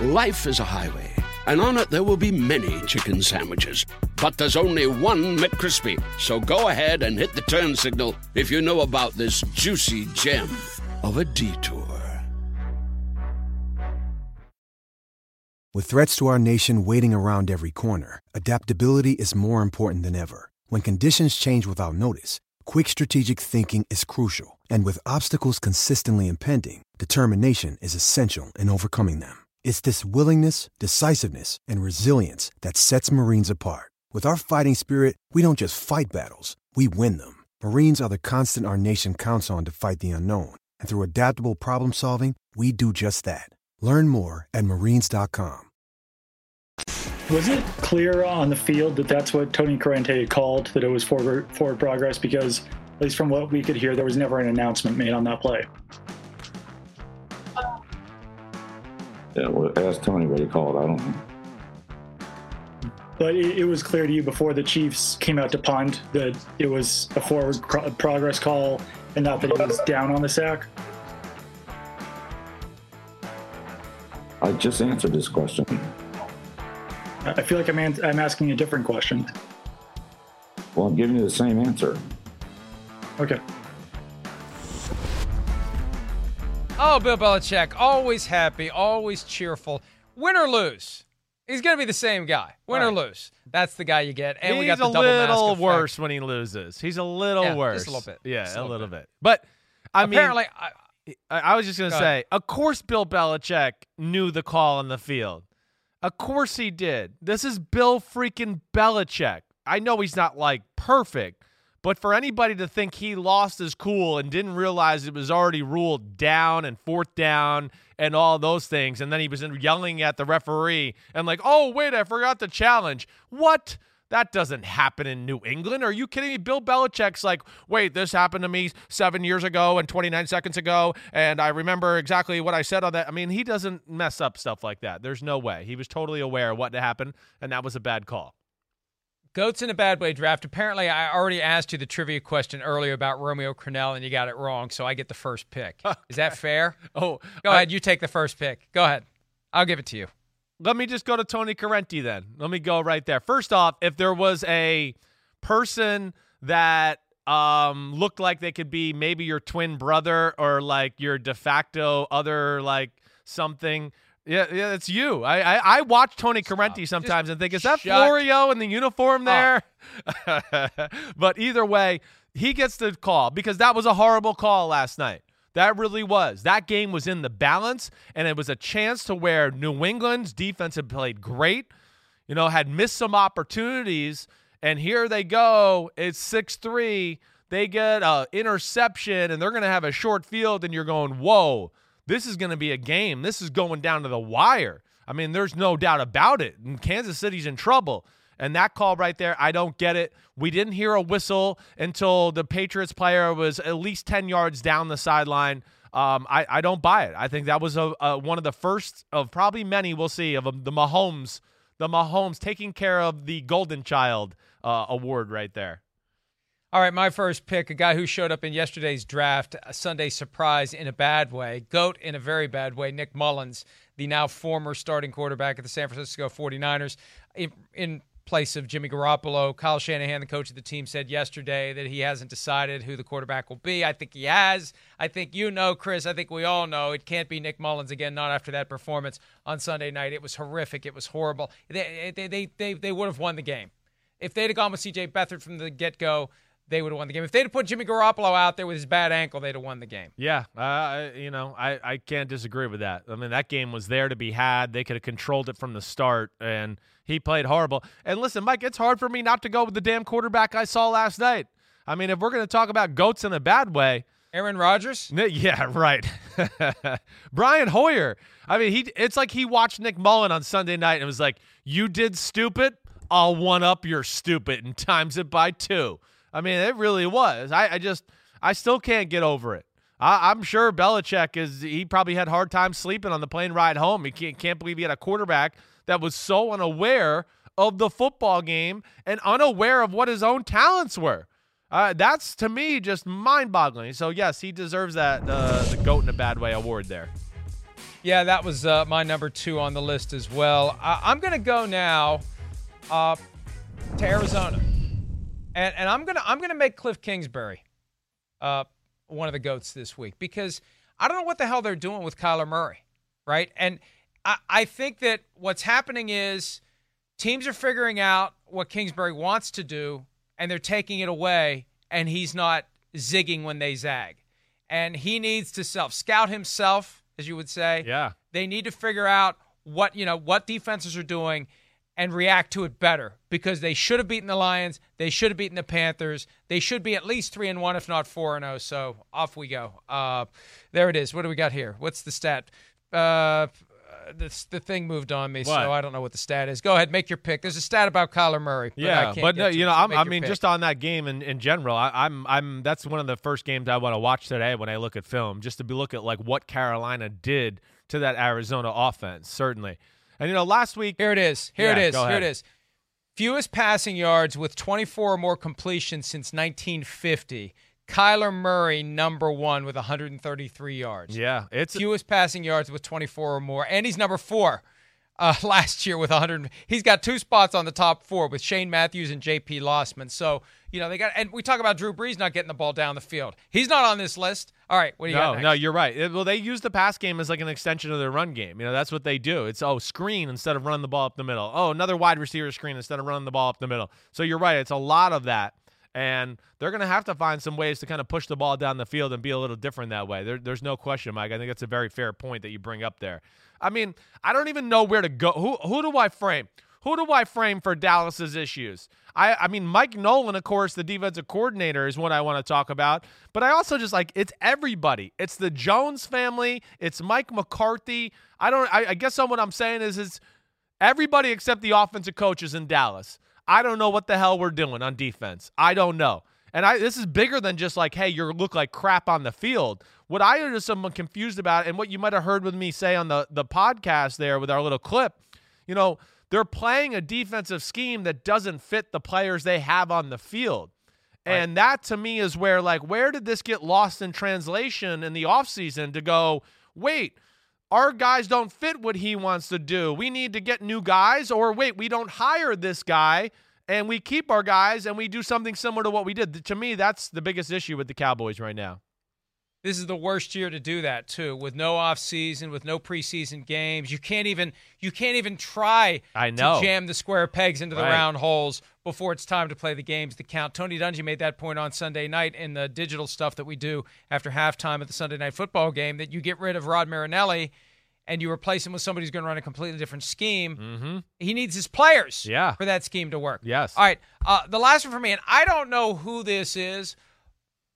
Life is a highway, and on it there will be many chicken sandwiches. But there's only one McCrispy. So go ahead and hit the turn signal if you know about this juicy gem of a detour. With threats to our nation waiting around every corner, adaptability is more important than ever. When conditions change without notice, quick strategic thinking is crucial. And with obstacles consistently impending, determination is essential in overcoming them. It's this willingness, decisiveness, and resilience that sets Marines apart. With our fighting spirit, we don't just fight battles, we win them. Marines are the constant our nation counts on to fight the unknown. And through adaptable problem solving, we do just that. Learn more at marines.com. Was it clear on the field that that's what Tony Corrente had called, that it was forward, forward progress? Because, at least from what we could hear, there was never an announcement made on that play. Yeah, well, ask Tony what he called. I don't know. But it, it was clear to you before the Chiefs came out to punt that it was a forward pro- progress call and not that it was down on the sack. I just answered this question. I feel like I'm, an- I'm asking a different question. Well, I'm giving you the same answer. Okay. Oh, Bill Belichick, always happy, always cheerful. Win or lose, he's going to be the same guy. Win or lose, that's the guy you get. And we got the a double little worse when he loses. He's a little Yeah, worse. just a little bit. Yeah, a little, little bit. But I mean, Apparently, I, I, I was just gonna say, ahead. of course, Bill Belichick knew the call on the field. Of course he did. This is Bill freaking Belichick. I know he's not like perfect, but for anybody to think he lost his cool and didn't realize it was already ruled down and fourth down and all those things, and then he was yelling at the referee and like, oh wait, I forgot the challenge. What? That doesn't happen in New England. Are you kidding me? Bill Belichick's like, wait, this happened to me seven years ago and 29 seconds ago, and I remember exactly what I said on that. I mean, he doesn't mess up stuff like that. There's no way. He was totally aware of what happened, and that was a bad call. Goats in a bad way draft. Apparently, I already asked you the trivia question earlier about Romeo Crennel, and you got it wrong, so I get the first pick. Is that fair? Oh, Go I- ahead. You take the first pick. Go ahead. I'll give it to you. Let me just go to Tony Corrente then. Let me go right there. First off, if there was a person that um looked like they could be maybe your twin brother or like your de facto other like something yeah, yeah, it's you. I I, I watch Tony Corrente sometimes and think, is that shut- Florio in the uniform there? but either way, he gets the call because that was a horrible call last night. That really was. That game was in the balance, and it was a chance to where New England's defense had played great, you know, had missed some opportunities, and here they go. It's 6 3. They get a interception, and they're going to have a short field, and you're going, whoa, this is going to be a game. This is going down to the wire. I mean, there's no doubt about it. And Kansas City's in trouble. And that call right there, I don't get it. We didn't hear a whistle until the Patriots player was at least 10 yards down the sideline. Um, I, I don't buy it. I think that was a, a, one of the first of probably many we'll see of um, the Mahomes, the Mahomes taking care of the Golden Child uh, award right there. All right, my first pick, a guy who showed up in yesterday's draft, a Sunday surprise in a bad way, GOAT in a very bad way, Nick Mullens, the now former starting quarterback of the San Francisco 49ers, in, in place of Jimmy Garoppolo. Kyle Shanahan, the coach of the team, said yesterday that he hasn't decided who the quarterback will be. I think he has. I think you know, Chris. I think we all know it can't be Nick Mullens again, not after that performance on Sunday night. It was horrific. It was horrible. They, they, they, they, they would have won the game. If they'd have gone with CJ Beathard from the get go, they would have won the game. If they'd have put Jimmy Garoppolo out there with his bad ankle, they'd have won the game. Yeah, uh, you know, I, I can't disagree with that. I mean, that game was there to be had. They could have controlled it from the start, and he played horrible. And listen, Mike, it's hard for me not to go with the damn quarterback I saw last night. I mean, if we're going to talk about goats in a bad way, Aaron Rodgers? Yeah, right. Brian Hoyer. I mean, he it's like he watched Nick Mullen on Sunday night and was like, "You did stupid. I'll one up your stupid and times it by two. I mean, it really was. I, I just I still can't get over it. I, I'm sure Belichick is he probably had hard time sleeping on the plane ride home. He can't, can't believe he had a quarterback that was so unaware of the football game and unaware of what his own talents were. Uh, that's to me just mind-boggling. So yes, he deserves that uh, the goat in a bad way award there. Yeah, that was uh, my number two on the list as well. I- I'm going to go now uh, to Arizona, and and I'm gonna I'm gonna make Cliff Kingsbury uh, one of the goats this week because I don't know what the hell they're doing with Kyler Murray, right? And I, I think that what's happening is teams are figuring out what Kingsbury wants to do, and they're taking it away, and he's not zigging when they zag, and he needs to self scout himself, as you would say. Yeah. They need to figure out what you know what defenses are doing and react to it better because they should have beaten the Lions. They should have beaten the Panthers. They should be at least three and one, if not four and zero. So off we go. Uh, there it is. What do we got here? What's the stat? Uh, the, the thing moved on me, What? so I don't know what the stat is. Go ahead, make your pick. There's a stat about Kyler Murray. But I Yeah, can't but no, you know, so I mean, pick. just on that game in, in general, I, I'm I'm that's one of the first games I want to watch today when I look at film, just to be look at like what Carolina did to that Arizona offense, certainly. And you know, last week here it is. Here it Yeah, is. go Here it is. Fewest passing yards with 24 or more completions since 1950. Kyler Murray, number one, with 133 yards. Yeah, it's fewest passing yards with 24 or more, and he's number four uh, last year with 100. He's got two spots on the top four with Shane Matthews and J.P. Losman. So you know they got, and we talk about Drew Brees not getting the ball down the field. He's not on this list. All right, what do you no, got? Next? No, you're right. It, well, they use the pass game as like an extension of their run game. You know, that's what they do. It's oh screen instead of running the ball up the middle. Oh, another wide receiver screen instead of running the ball up the middle. So you're right. It's a lot of that. And they're going to have to find some ways to kind of push the ball down the field and be a little different that way. There, there's no question, Mike. I think that's a very fair point that you bring up there. I mean, I don't even know where to go. Who, who do I frame? Who do I frame for Dallas's issues? I, I mean, Mike Nolan, of course, the defensive coordinator, is what I want to talk about. But I also just like it's everybody. It's the Jones family. It's Mike McCarthy. I don't. I, I guess what I'm saying is, is everybody except the offensive coaches in Dallas. I don't know what the hell we're doing on defense. I don't know. And I this is bigger than just like, hey, you look like crap on the field. What I just am confused about, and what you might have heard with me say on the the podcast there with our little clip, you know, they're playing a defensive scheme that doesn't fit the players they have on the field. And right. that to me is where like where did this get lost in translation in the offseason to go, wait, our guys don't fit what he wants to do. We need to get new guys, or wait, we don't hire this guy and we keep our guys and we do something similar to what we did. To me, that's the biggest issue with the Cowboys right now. This is the worst year to do that too, with no off season, with no preseason games. You can't even you can't even try I know. to jam the square pegs into the right. round holes before it's time to play the games that count. Tony Dungy made that point on Sunday night in the digital stuff that we do after halftime at the Sunday night football game that you get rid of Rod Marinelli and you replace him with somebody who's going to run a completely different scheme. Mm-hmm. He needs his players yeah. for that scheme to work. Yes. All right. Uh, the last one for me, and I don't know who this is.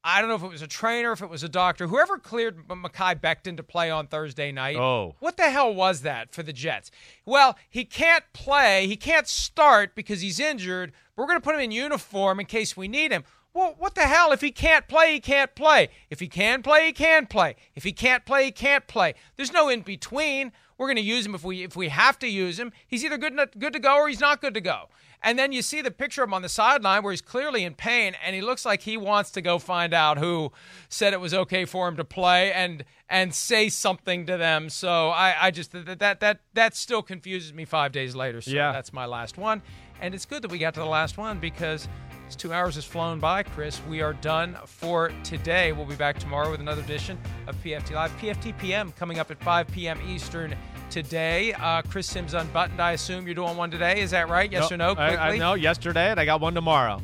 I don't know if it was a trainer, if it was a doctor, whoever cleared Mekhi Becton to play on Thursday night. Oh. What the hell was that for the Jets? Well, he can't play. He can't start because he's injured. But we're going to put him in uniform in case we need him. Well, what the hell? If he can't play, he can't play. If he can play, he can play. If he can't play, he can't play. There's no in between. We're going to use him if we if we have to use him. He's either good good to go or he's not good to go. And then you see the picture of him on the sideline where he's clearly in pain and he looks like he wants to go find out who said it was okay for him to play and and say something to them. So I, I just that that that that still confuses me five days later. So yeah. that's my last one. And it's good that we got to the last one because this two hours has flown by, Chris. We are done for today. We'll be back tomorrow with another edition of PFT Live. PFT PM coming up at 5 p.m. Eastern today. Uh, Chris Simms unbuttoned. I assume you're doing one today. Is that right? Yes or no? Quickly. I, I know yesterday, and I got one tomorrow.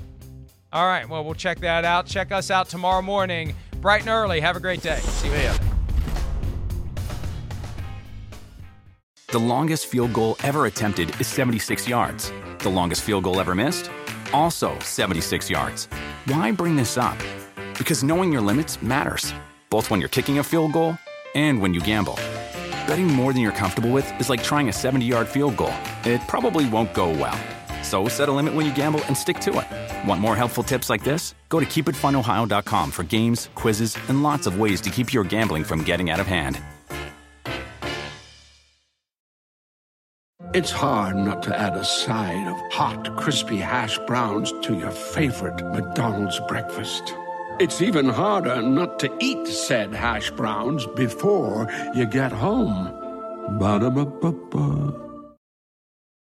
All right. Well, we'll check that out. Check us out tomorrow morning, bright and early. Have a great day. See you later. The longest field goal ever attempted is 76 yards. The longest field goal ever missed? Also 76 yards. Why bring this up? Because knowing your limits matters, both when you're kicking a field goal and when you gamble. Betting more than you're comfortable with is like trying a 70 yard field goal. It probably won't go well. So set a limit when you gamble and stick to it. Want more helpful tips like this? Go to keepitfunohio.com for games, quizzes, and lots of ways to keep your gambling from getting out of hand. It's hard not to add a side of hot, crispy hash browns to your favorite McDonald's breakfast. It's even harder not to eat said hash browns before you get home. Ba-da-ba-ba-ba.